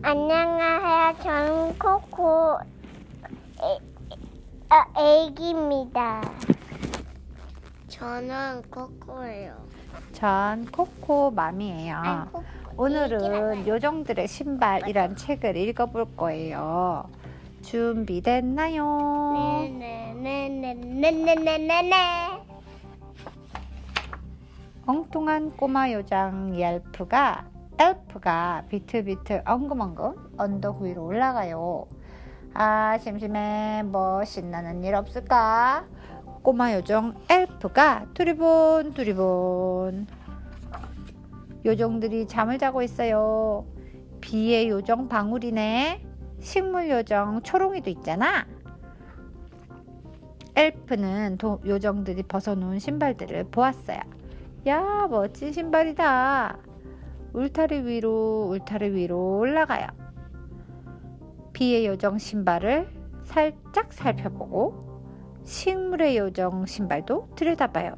안녕하세요. 저는 코코 애, 아, 애기입니다. 저는 코코예요. 전 코코 맘이에요. 코코 오늘은. 요정들의 신발이란 책을 읽어볼 거예요. 준비됐나요? 네네네네네네네네. 엉뚱한 꼬마 요정 옐프가 엘프가 비틀비틀 엉금엉금 언덕 위로 올라가요. 아 심심해 뭐 신나는 일 없을까? 꼬마 요정 엘프가 두리본 두리본 요정들이 잠을 자고 있어요. 비의 요정 방울이네. 식물 요정 초롱이도 있잖아. 엘프는 도- 요정들이 벗어놓은 신발들을 보았어요. 야, 멋진 신발이다. 울타리 위로, 울타리 위로 올라가요. 비의 요정 신발을 살짝 살펴보고 식물의 요정 신발도 들여다봐요.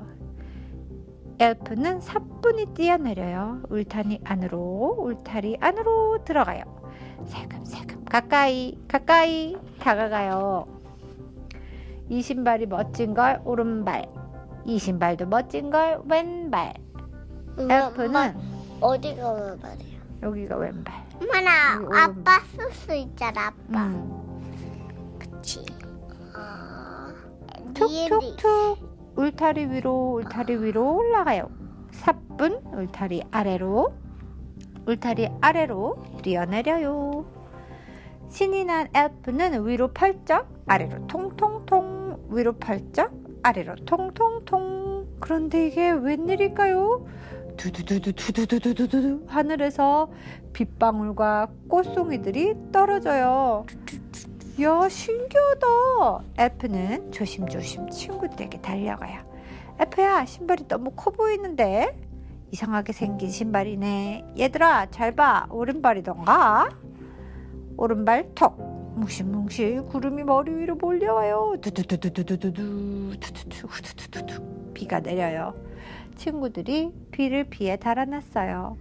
엘프는 사뿐히 뛰어내려요. 울타리 안으로, 울타리 안으로 들어가요. 살금살금 가까이, 가까이 다가가요. 이 신발이 멋진 걸 오른발, 이 신발도 멋진 걸 왼발. 엘프는 어디가 왜 말이야? 여기가 왼발. 엄마나 여기. 아빠 수수 있잖아 아빠. 음. 그치. 아, 니엘이 툭툭툭 울타리 위로 울타리 위로 올라가요. 사뿐 울타리 아래로 울타리 아래로 뛰어내려요. 신이 난 엘프는 위로 펄쩍 아래로 통통통 위로 펄쩍 아래로 통통통 그런데 이게 웬일일까요? 두두두두 두두두두두두 하늘에서 빗방울과 꽃송이들이 떨어져요. 야 신기하다. 엘프는 조심조심 친구들에게 달려가요. 엘프야 신발이 너무 커 보이는데 이상하게 생긴 신발이네. 얘들아 잘 봐. 오른발이던가? 오른발 턱. 뭉실뭉실 구름이 머리 위로 몰려와요. 두두두두두두두 두두두 후두두두두 비가 내려요. 친구들이 비를 피해 달아났어요.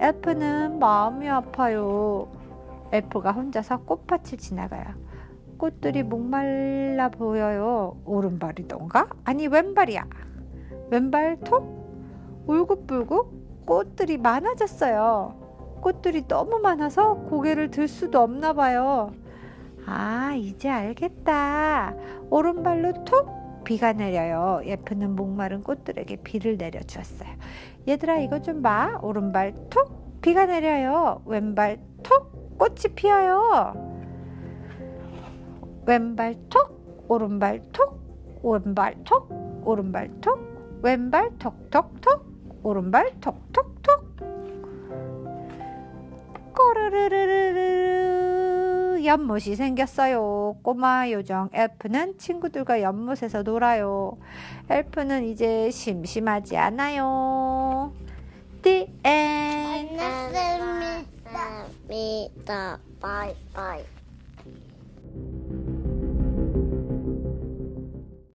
엘프는 마음이 아파요. 엘프가 혼자서 꽃밭을 지나가요. 꽃들이 목말라 보여요. 오른발이던가? 아니 왼발이야. 왼발 톡 울긋불긋 꽃들이 많아졌어요. 꽃들이 너무 많아서 고개를 들 수도 없나 봐요. 아 이제 알겠다. 오른발로 톡 비가 내려요. 예쁘는 목마른 꽃들에게 비를 내려 주었어요. 얘들아 이거 좀 봐. 오른발 톡 비가 내려요. 왼발 톡 꽃이 피어요. 왼발 톡, 오른발 톡, 왼발 톡, 오른발 톡, 왼발 톡톡톡, 오른발 톡톡톡. 꼬르르르르르 연못이 생겼어요. 꼬마 요정 엘프는 친구들과 연못에서 놀아요. 엘프는 이제 심심하지 않아요. The end. 만났습니다. 바이바이.